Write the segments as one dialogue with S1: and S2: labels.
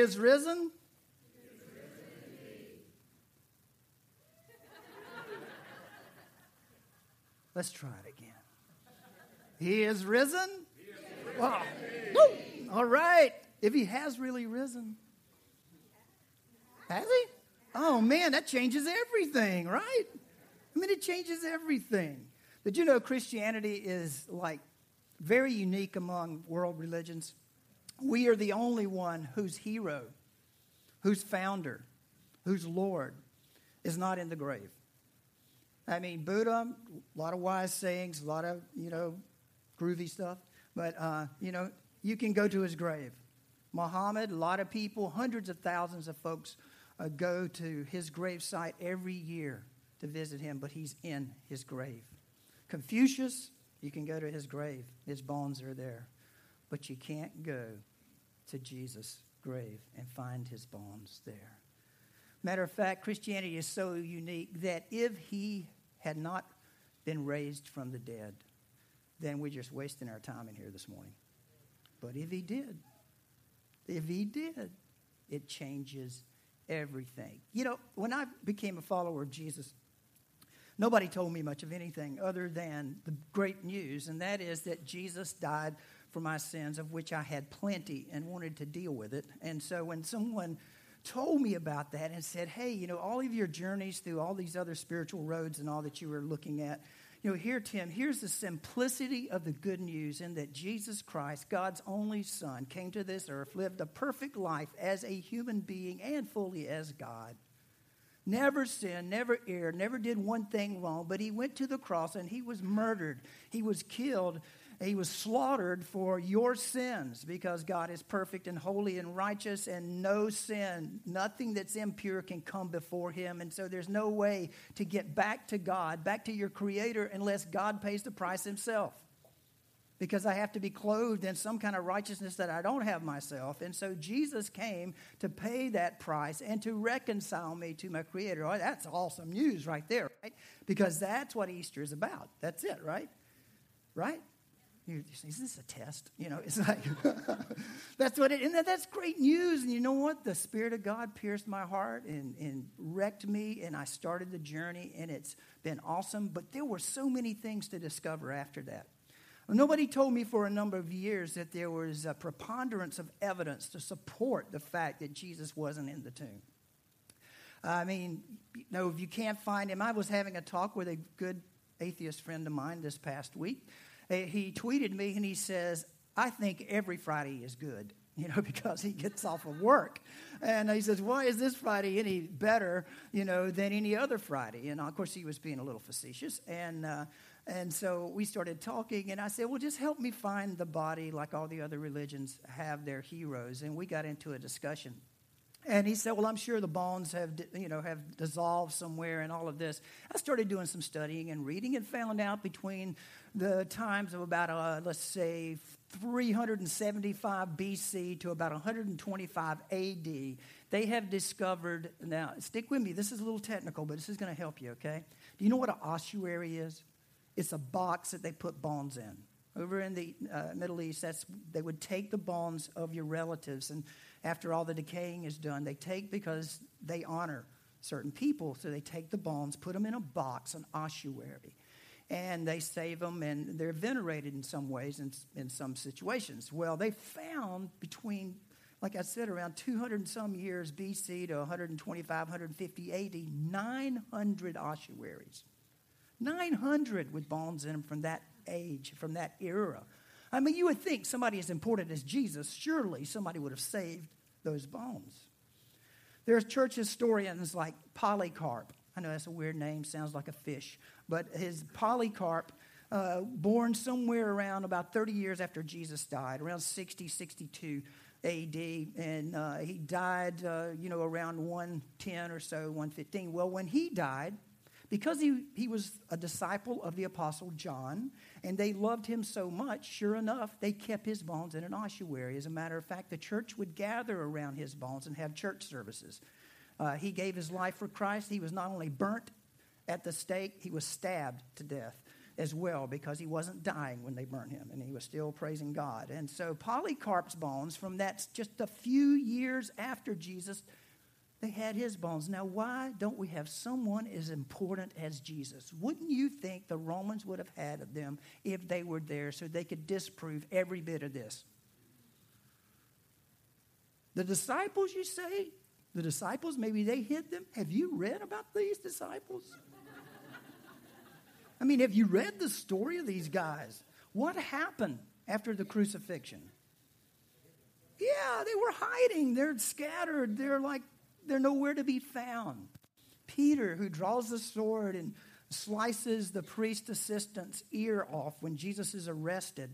S1: He is risen. Let's try it again. He is risen. Wow. Woo. All right. If he has really risen, has he? Oh man, that changes everything, right? I mean, it changes everything. Did you know Christianity is like very unique among world religions? We are the only one whose hero, whose founder, whose Lord is not in the grave. I mean, Buddha, a lot of wise sayings, a lot of, you know, groovy stuff. But, uh, you know, you can go to his grave. Muhammad, a lot of people, hundreds of thousands of folks uh, go to his grave site every year to visit him, but he's in his grave. Confucius, you can go to his grave, his bones are there. But you can't go to Jesus' grave and find his bones there. Matter of fact, Christianity is so unique that if he had not been raised from the dead, then we're just wasting our time in here this morning. But if he did, if he did, it changes everything. You know, when I became a follower of Jesus, nobody told me much of anything other than the great news, and that is that Jesus died for my sins, of which I had plenty and wanted to deal with it. And so when someone told me about that and said, hey, you know, all of your journeys through all these other spiritual roads and all that you were looking at, you know, here, Tim, here's the simplicity of the good news in that Jesus Christ, God's only Son, came to this earth, lived a perfect life as a human being and fully as God. Never sinned, never erred, never did one thing wrong, but he went to the cross and he was murdered. He was killed he was slaughtered for your sins because God is perfect and holy and righteous and no sin, nothing that's impure can come before him. And so there's no way to get back to God, back to your creator, unless God pays the price himself. Because I have to be clothed in some kind of righteousness that I don't have myself. And so Jesus came to pay that price and to reconcile me to my creator. Oh, that's awesome news right there, right? Because that's what Easter is about. That's it, right? Right? Is this a test? You know, it's like, that's what it, and that's great news. And you know what? The Spirit of God pierced my heart and, and wrecked me, and I started the journey, and it's been awesome. But there were so many things to discover after that. Nobody told me for a number of years that there was a preponderance of evidence to support the fact that Jesus wasn't in the tomb. I mean, you know, if you can't find him, I was having a talk with a good atheist friend of mine this past week he tweeted me and he says, I think every Friday is good, you know, because he gets off of work. And he says, Why is this Friday any better, you know, than any other Friday? And of course, he was being a little facetious. And, uh, and so we started talking, and I said, Well, just help me find the body like all the other religions have their heroes. And we got into a discussion. And he said, "Well, I'm sure the bones have, you know, have dissolved somewhere and all of this." I started doing some studying and reading and found out between the times of about, uh, let's say, 375 BC to about 125 AD, they have discovered. Now, stick with me. This is a little technical, but this is going to help you. Okay? Do you know what an ossuary is? It's a box that they put bones in. Over in the uh, Middle East, that's they would take the bones of your relatives and after all the decaying is done, they take because they honor certain people. So they take the bones, put them in a box, an ossuary, and they save them, and they're venerated in some ways, in, in some situations. Well, they found between, like I said, around 200 and some years BC to 125, 150 AD, 900 ossuaries. 900 with bones in them from that age, from that era. I mean, you would think somebody as important as Jesus, surely somebody would have saved those bones. There's church historians like Polycarp. I know that's a weird name, sounds like a fish, but his Polycarp uh, born somewhere around about 30 years after Jesus died, around 60, 62 AD, and uh, he died, uh, you know, around 110 or so, 115. Well, when he died, because he, he was a disciple of the Apostle John, and they loved him so much, sure enough, they kept his bones in an ossuary. As a matter of fact, the church would gather around his bones and have church services. Uh, he gave his life for Christ. He was not only burnt at the stake, he was stabbed to death as well because he wasn't dying when they burned him and he was still praising God. And so Polycarp's bones, from that just a few years after Jesus they had his bones. Now, why don't we have someone as important as Jesus? Wouldn't you think the Romans would have had them if they were there so they could disprove every bit of this? The disciples, you say? The disciples, maybe they hid them. Have you read about these disciples? I mean, have you read the story of these guys? What happened after the crucifixion? Yeah, they were hiding. They're scattered. They're like they're nowhere to be found. Peter, who draws the sword and slices the priest assistant's ear off when Jesus is arrested.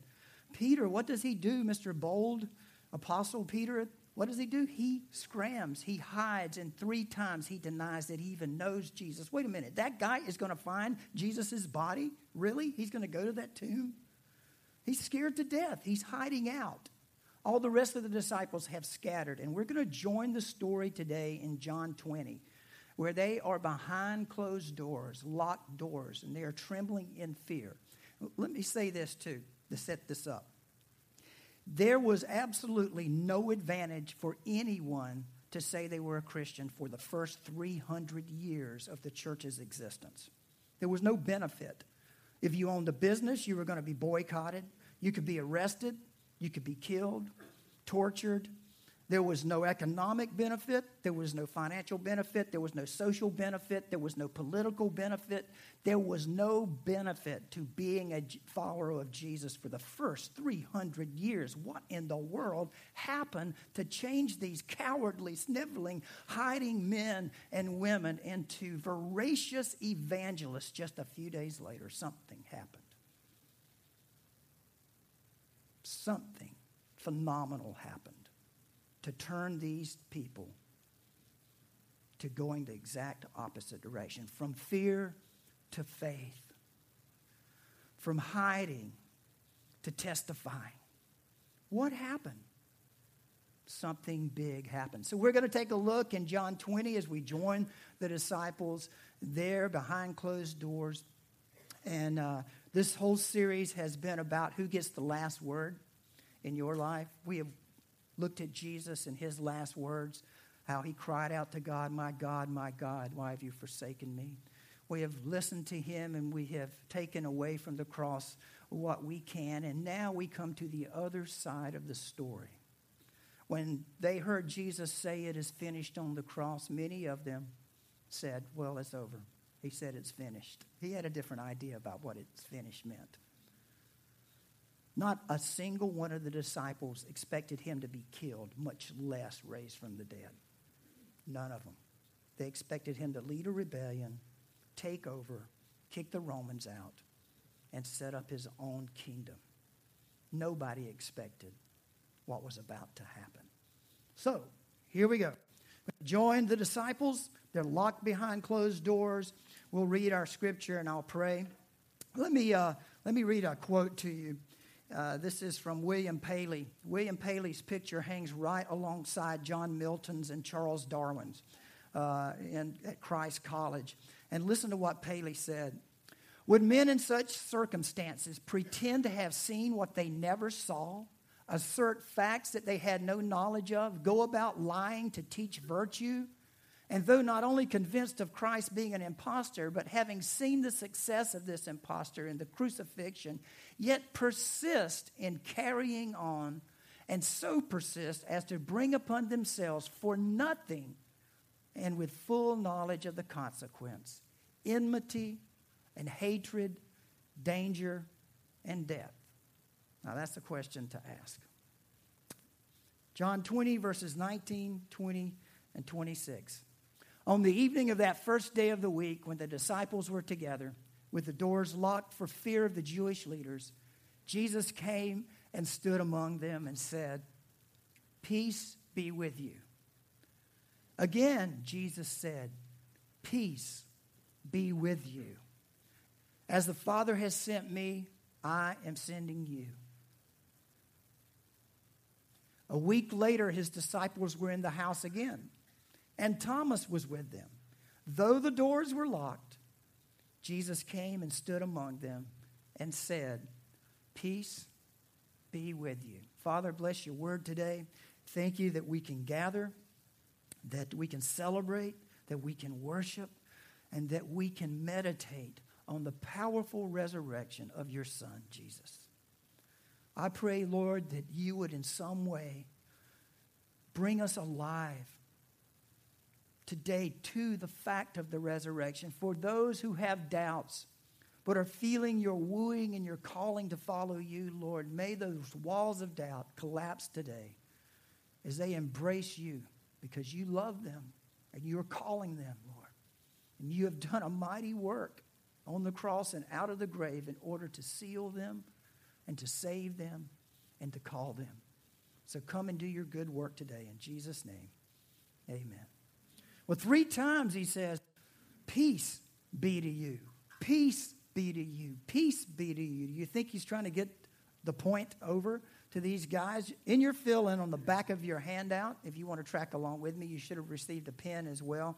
S1: Peter, what does he do, Mr. Bold? Apostle Peter, what does he do? He scrams, he hides, and three times he denies that he even knows Jesus. Wait a minute, that guy is going to find Jesus' body? Really? He's going to go to that tomb? He's scared to death. He's hiding out. All the rest of the disciples have scattered. And we're going to join the story today in John 20, where they are behind closed doors, locked doors, and they are trembling in fear. Let me say this too to set this up. There was absolutely no advantage for anyone to say they were a Christian for the first 300 years of the church's existence. There was no benefit. If you owned a business, you were going to be boycotted. You could be arrested. You could be killed, tortured. There was no economic benefit. There was no financial benefit. There was no social benefit. There was no political benefit. There was no benefit to being a follower of Jesus for the first 300 years. What in the world happened to change these cowardly, sniveling, hiding men and women into voracious evangelists just a few days later? Something happened. something phenomenal happened to turn these people to going the exact opposite direction from fear to faith, from hiding to testifying. What happened? Something big happened. So we're going to take a look in John 20 as we join the disciples there behind closed doors. And uh, this whole series has been about who gets the last word in your life. We have looked at Jesus and his last words, how he cried out to God, My God, my God, why have you forsaken me? We have listened to him and we have taken away from the cross what we can. And now we come to the other side of the story. When they heard Jesus say it is finished on the cross, many of them said, Well, it's over. He said it's finished. He had a different idea about what it's finished meant. Not a single one of the disciples expected him to be killed, much less raised from the dead. None of them. They expected him to lead a rebellion, take over, kick the Romans out, and set up his own kingdom. Nobody expected what was about to happen. So, here we go. Join the disciples. They're locked behind closed doors. We'll read our scripture and I'll pray. Let me, uh, let me read a quote to you uh, this is from William Paley. William Paley's picture hangs right alongside John Milton's and Charles Darwin's uh, in, at Christ College. And listen to what Paley said. Would men in such circumstances pretend to have seen what they never saw, assert facts that they had no knowledge of, go about lying to teach virtue, and though not only convinced of Christ being an impostor, but having seen the success of this impostor in the crucifixion, yet persist in carrying on, and so persist as to bring upon themselves for nothing and with full knowledge of the consequence enmity and hatred, danger, and death. Now, that's a question to ask. John 20, verses 19, 20, and 26. On the evening of that first day of the week, when the disciples were together, with the doors locked for fear of the Jewish leaders, Jesus came and stood among them and said, Peace be with you. Again, Jesus said, Peace be with you. As the Father has sent me, I am sending you. A week later, his disciples were in the house again, and Thomas was with them. Though the doors were locked, Jesus came and stood among them and said, Peace be with you. Father, bless your word today. Thank you that we can gather, that we can celebrate, that we can worship, and that we can meditate on the powerful resurrection of your Son, Jesus. I pray, Lord, that you would in some way bring us alive today to the fact of the resurrection. For those who have doubts, but are feeling your wooing and your calling to follow you, Lord, may those walls of doubt collapse today as they embrace you because you love them and you're calling them, Lord. And you have done a mighty work on the cross and out of the grave in order to seal them and to save them and to call them. So come and do your good work today. In Jesus' name, amen. Well, three times he says, Peace be to you. Peace be to you. Peace be to you. Do you think he's trying to get the point over to these guys? In your fill in on the back of your handout, if you want to track along with me, you should have received a pen as well.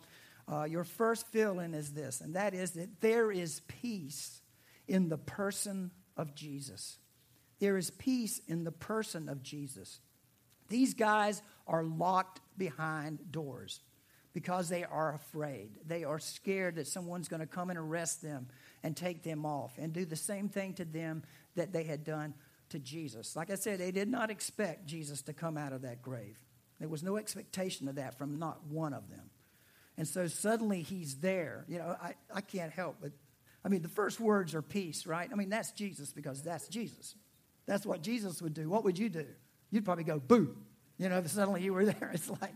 S1: Uh, your first fill in is this, and that is that there is peace in the person of Jesus. There is peace in the person of Jesus. These guys are locked behind doors because they are afraid. They are scared that someone's going to come and arrest them and take them off and do the same thing to them that they had done to Jesus. Like I said, they did not expect Jesus to come out of that grave. There was no expectation of that from not one of them. And so suddenly he's there. You know, I, I can't help but, I mean, the first words are peace, right? I mean, that's Jesus because that's Jesus. That's what Jesus would do. What would you do? You'd probably go, boo. You know, if suddenly you were there, it's like,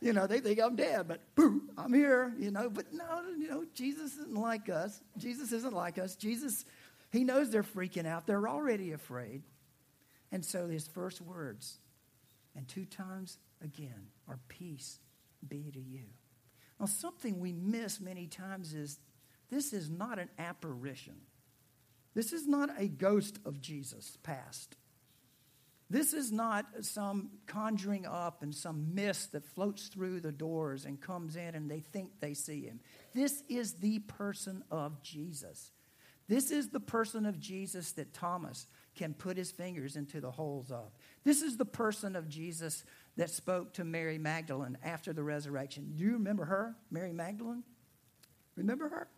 S1: you know, they think I'm dead, but boo, I'm here, you know. But no, you know, Jesus isn't like us. Jesus isn't like us. Jesus, he knows they're freaking out. They're already afraid. And so his first words, and two times again, are peace be to you. Now, something we miss many times is this is not an apparition. This is not a ghost of Jesus past. This is not some conjuring up and some mist that floats through the doors and comes in and they think they see him. This is the person of Jesus. This is the person of Jesus that Thomas can put his fingers into the holes of. This is the person of Jesus that spoke to Mary Magdalene after the resurrection. Do you remember her, Mary Magdalene? Remember her?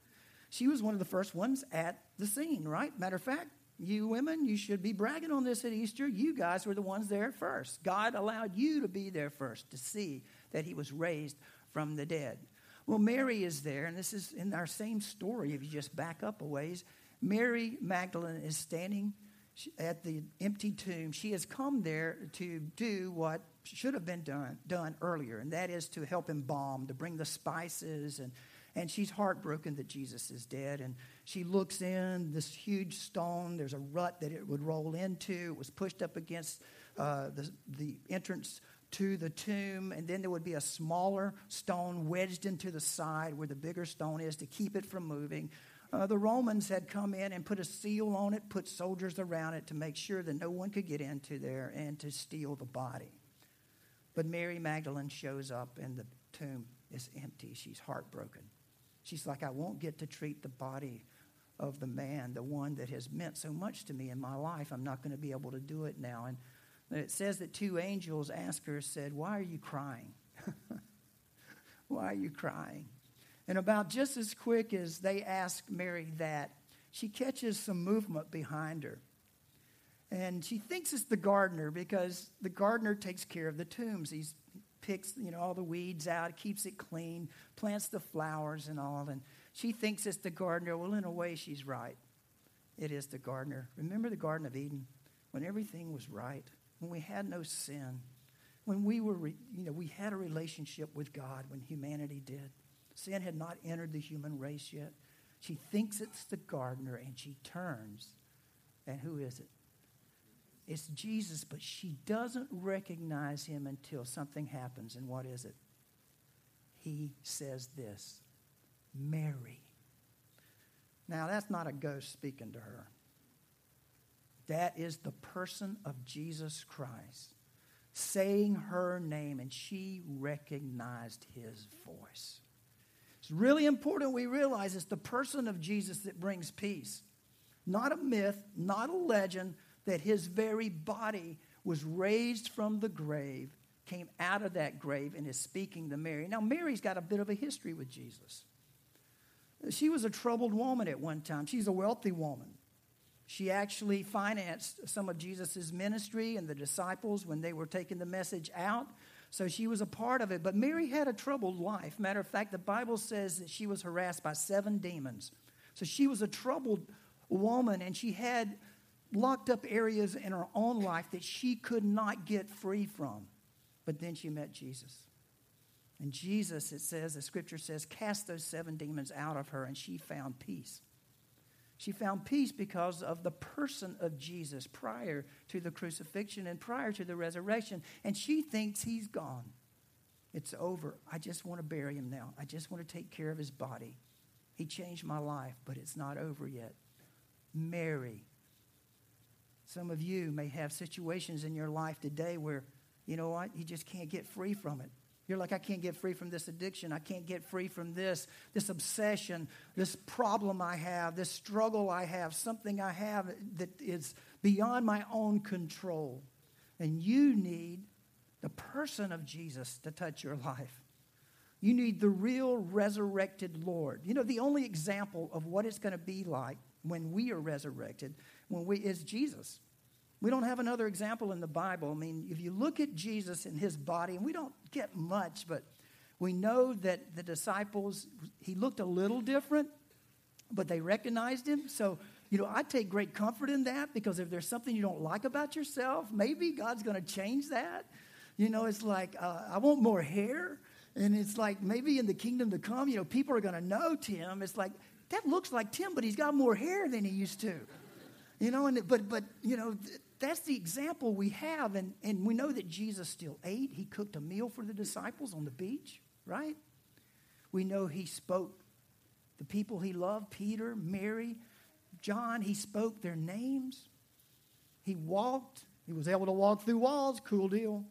S1: She was one of the first ones at the scene, right? Matter of fact, you women, you should be bragging on this at Easter. You guys were the ones there first. God allowed you to be there first to see that he was raised from the dead. Well, Mary is there, and this is in our same story. If you just back up a ways, Mary Magdalene is standing at the empty tomb. She has come there to do what should have been done, done earlier, and that is to help embalm, to bring the spices and and she's heartbroken that Jesus is dead. And she looks in this huge stone. There's a rut that it would roll into. It was pushed up against uh, the, the entrance to the tomb. And then there would be a smaller stone wedged into the side where the bigger stone is to keep it from moving. Uh, the Romans had come in and put a seal on it, put soldiers around it to make sure that no one could get into there and to steal the body. But Mary Magdalene shows up and the tomb is empty. She's heartbroken. She's like, I won't get to treat the body of the man, the one that has meant so much to me in my life. I'm not going to be able to do it now. And it says that two angels asked her, said, Why are you crying? Why are you crying? And about just as quick as they ask Mary that, she catches some movement behind her. And she thinks it's the gardener because the gardener takes care of the tombs. He's picks you know all the weeds out, keeps it clean, plants the flowers and all. And she thinks it's the gardener. Well, in a way, she's right. It is the gardener. Remember the Garden of Eden when everything was right, when we had no sin, when we were you know we had a relationship with God when humanity did. Sin had not entered the human race yet. She thinks it's the gardener and she turns. And who is it? It's Jesus, but she doesn't recognize him until something happens. And what is it? He says this Mary. Now, that's not a ghost speaking to her. That is the person of Jesus Christ saying her name, and she recognized his voice. It's really important we realize it's the person of Jesus that brings peace, not a myth, not a legend, that his very body was raised from the grave, came out of that grave, and is speaking to Mary. Now, Mary's got a bit of a history with Jesus. She was a troubled woman at one time, she's a wealthy woman. She actually financed some of Jesus' ministry and the disciples when they were taking the message out. So she was a part of it. But Mary had a troubled life. Matter of fact, the Bible says that she was harassed by seven demons. So she was a troubled woman and she had locked up areas in her own life that she could not get free from. But then she met Jesus. And Jesus, it says, the scripture says, cast those seven demons out of her, and she found peace. She found peace because of the person of Jesus prior to the crucifixion and prior to the resurrection. And she thinks he's gone. It's over. I just want to bury him now. I just want to take care of his body. He changed my life, but it's not over yet. Mary some of you may have situations in your life today where, you know what, you just can't get free from it. You're like, I can't get free from this addiction. I can't get free from this, this obsession, this problem I have, this struggle I have, something I have that is beyond my own control. And you need the person of Jesus to touch your life. You need the real resurrected Lord. You know, the only example of what it's going to be like when we are resurrected when we is Jesus. We don't have another example in the Bible. I mean, if you look at Jesus and his body, and we don't get much, but we know that the disciples, he looked a little different, but they recognized him. So, you know, I take great comfort in that because if there's something you don't like about yourself, maybe God's going to change that. You know, it's like, uh, I want more hair. And it's like maybe in the kingdom to come, you know, people are going to know Tim. It's like, that looks like Tim, but he's got more hair than he used to. You know, and but but you know, that's the example we have, and, and we know that Jesus still ate. He cooked a meal for the disciples on the beach, right? We know he spoke the people he loved, Peter, Mary, John, he spoke their names. He walked. He was able to walk through walls. Cool deal.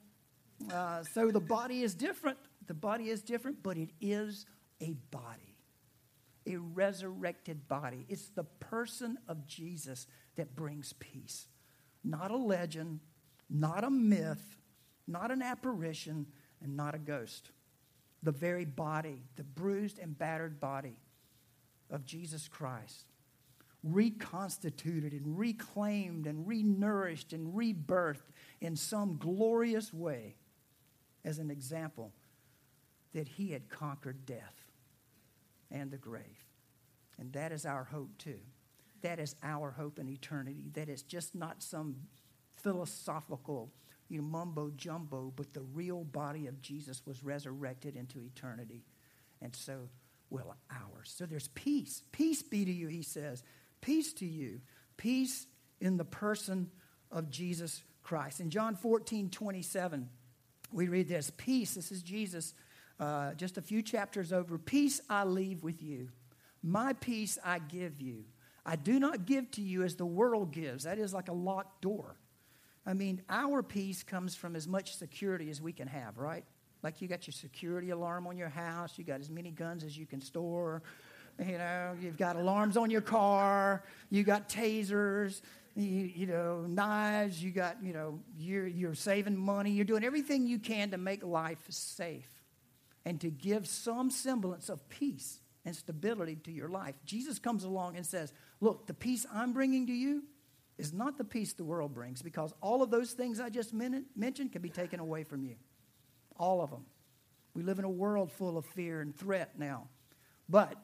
S1: Uh, so the body is different. The body is different, but it is a body, a resurrected body. It's the person of Jesus that brings peace. Not a legend, not a myth, not an apparition, and not a ghost. The very body, the bruised and battered body of Jesus Christ, reconstituted and reclaimed and renourished and rebirthed in some glorious way as an example that he had conquered death and the grave. And that is our hope too. That is our hope in eternity. That is just not some philosophical you know, mumbo jumbo, but the real body of Jesus was resurrected into eternity. And so will ours. So there's peace. Peace be to you, he says. Peace to you. Peace in the person of Jesus Christ. In John 14, 27, we read this Peace, this is Jesus, uh, just a few chapters over. Peace I leave with you, my peace I give you. I do not give to you as the world gives. That is like a locked door. I mean, our peace comes from as much security as we can have, right? Like you got your security alarm on your house, you got as many guns as you can store, you know, you've got alarms on your car, you got tasers, you, you know, knives, you got, you know, you're, you're saving money, you're doing everything you can to make life safe and to give some semblance of peace and stability to your life. Jesus comes along and says, Look, the peace I'm bringing to you is not the peace the world brings because all of those things I just mentioned can be taken away from you. All of them. We live in a world full of fear and threat now. But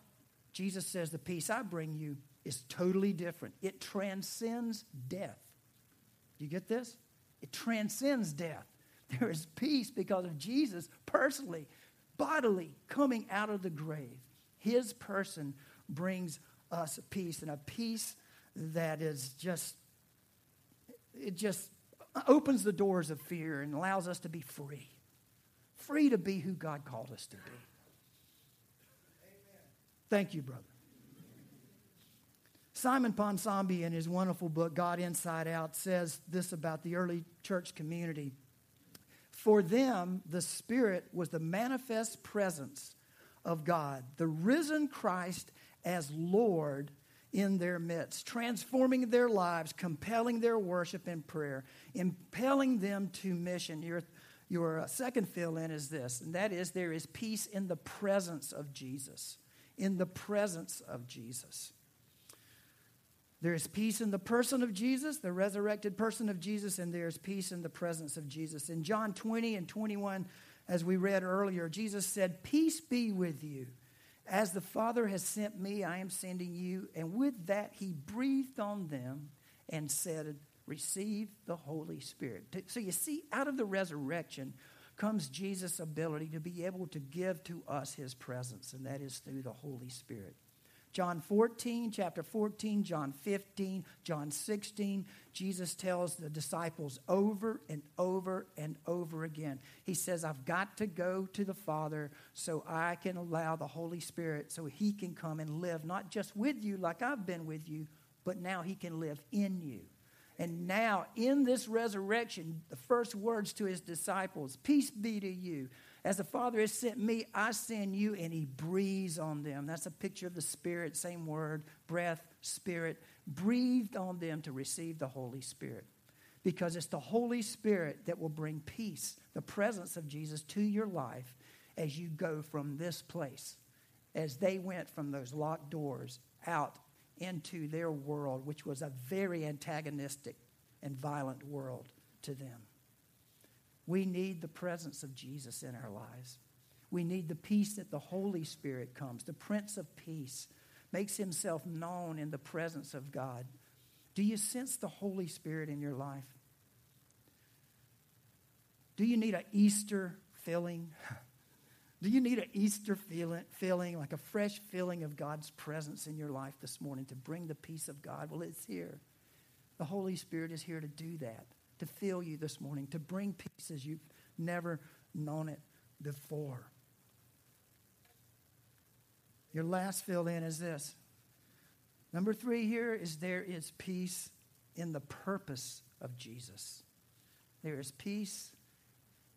S1: Jesus says the peace I bring you is totally different. It transcends death. You get this? It transcends death. There is peace because of Jesus personally, bodily coming out of the grave. His person brings us peace and a peace that is just, it just opens the doors of fear and allows us to be free. Free to be who God called us to be. Amen. Thank you, brother. Simon Ponsonby, in his wonderful book, God Inside Out, says this about the early church community. For them, the Spirit was the manifest presence of God, the risen Christ as Lord in their midst, transforming their lives, compelling their worship and prayer, impelling them to mission. Your, your uh, second fill in is this, and that is there is peace in the presence of Jesus. In the presence of Jesus. There is peace in the person of Jesus, the resurrected person of Jesus, and there is peace in the presence of Jesus. In John 20 and 21, as we read earlier, Jesus said, Peace be with you. As the Father has sent me, I am sending you. And with that, he breathed on them and said, Receive the Holy Spirit. So you see, out of the resurrection comes Jesus' ability to be able to give to us his presence, and that is through the Holy Spirit. John 14, chapter 14, John 15, John 16, Jesus tells the disciples over and over and over again. He says, I've got to go to the Father so I can allow the Holy Spirit so he can come and live, not just with you like I've been with you, but now he can live in you. And now, in this resurrection, the first words to his disciples Peace be to you. As the Father has sent me, I send you, and He breathes on them. That's a picture of the Spirit, same word, breath, Spirit, breathed on them to receive the Holy Spirit. Because it's the Holy Spirit that will bring peace, the presence of Jesus to your life as you go from this place, as they went from those locked doors out into their world, which was a very antagonistic and violent world to them. We need the presence of Jesus in our lives. We need the peace that the Holy Spirit comes. The Prince of Peace makes himself known in the presence of God. Do you sense the Holy Spirit in your life? Do you need an Easter filling? Do you need an Easter feeling, feeling, like a fresh feeling of God's presence in your life this morning to bring the peace of God? Well, it's here. The Holy Spirit is here to do that to fill you this morning, to bring peace as you've never known it before. Your last fill in is this. Number three here is there is peace in the purpose of Jesus. There is peace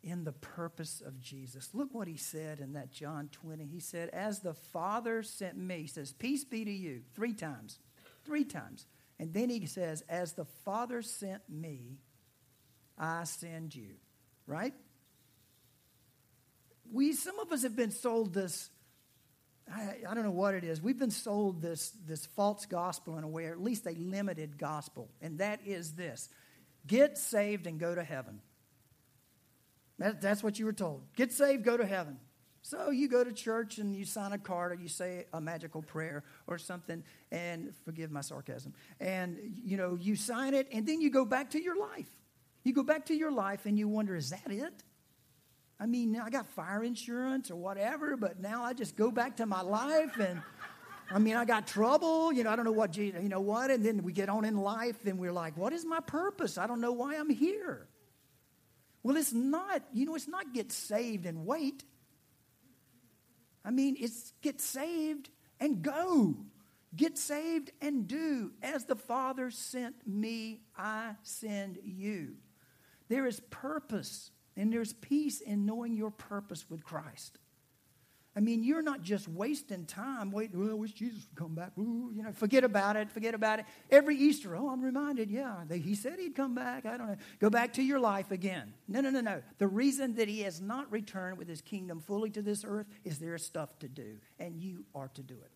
S1: in the purpose of Jesus. Look what he said in that John 20. He said, As the Father sent me, he says, Peace be to you, three times. Three times. And then he says, As the Father sent me, I send you. Right? We, some of us have been sold this, I, I don't know what it is. We've been sold this, this false gospel in a way, or at least a limited gospel. And that is this get saved and go to heaven. That, that's what you were told. Get saved, go to heaven. So you go to church and you sign a card or you say a magical prayer or something, and forgive my sarcasm. And you know, you sign it, and then you go back to your life. You go back to your life and you wonder, is that it? I mean, I got fire insurance or whatever, but now I just go back to my life and I mean, I got trouble, you know, I don't know what, you know what, and then we get on in life and we're like, what is my purpose? I don't know why I'm here. Well, it's not, you know, it's not get saved and wait. I mean, it's get saved and go. Get saved and do. As the Father sent me, I send you. There is purpose and there's peace in knowing your purpose with Christ. I mean, you're not just wasting time waiting, well, I wish Jesus would come back. Ooh, you know, forget about it, forget about it. Every Easter, oh, I'm reminded, yeah, he said he'd come back. I don't know. Go back to your life again. No, no, no, no. The reason that he has not returned with his kingdom fully to this earth is there's stuff to do, and you are to do it.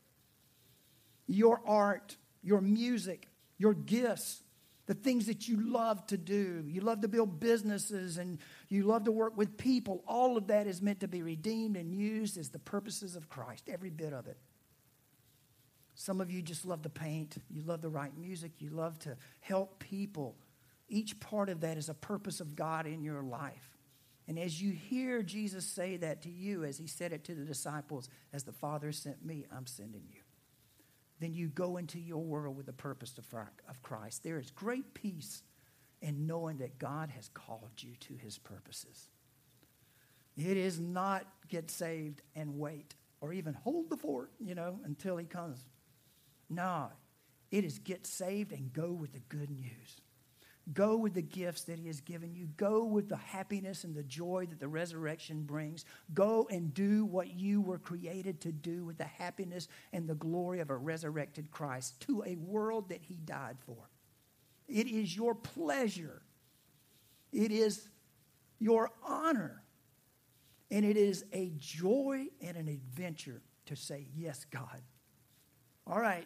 S1: Your art, your music, your gifts, the things that you love to do. You love to build businesses and you love to work with people. All of that is meant to be redeemed and used as the purposes of Christ, every bit of it. Some of you just love to paint, you love to write music, you love to help people. Each part of that is a purpose of God in your life. And as you hear Jesus say that to you, as he said it to the disciples, as the Father sent me, I'm sending you. Then you go into your world with the purpose of Christ. There is great peace in knowing that God has called you to his purposes. It is not get saved and wait or even hold the fort, you know, until he comes. No, it is get saved and go with the good news. Go with the gifts that He has given you. Go with the happiness and the joy that the resurrection brings. Go and do what you were created to do with the happiness and the glory of a resurrected Christ to a world that He died for. It is your pleasure, it is your honor, and it is a joy and an adventure to say, Yes, God. All right,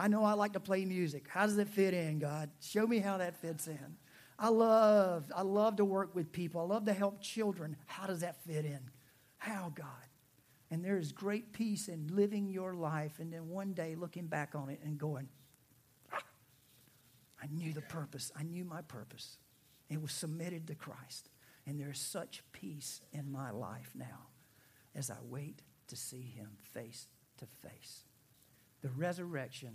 S1: I know I like to play music. How does it fit in, God? Show me how that fits in. I love, I love to work with people. I love to help children. How does that fit in? How, God? And there is great peace in living your life and then one day looking back on it and going, ah, I knew the purpose. I knew my purpose. It was submitted to Christ. And there is such peace in my life now as I wait to see him face to face. The resurrection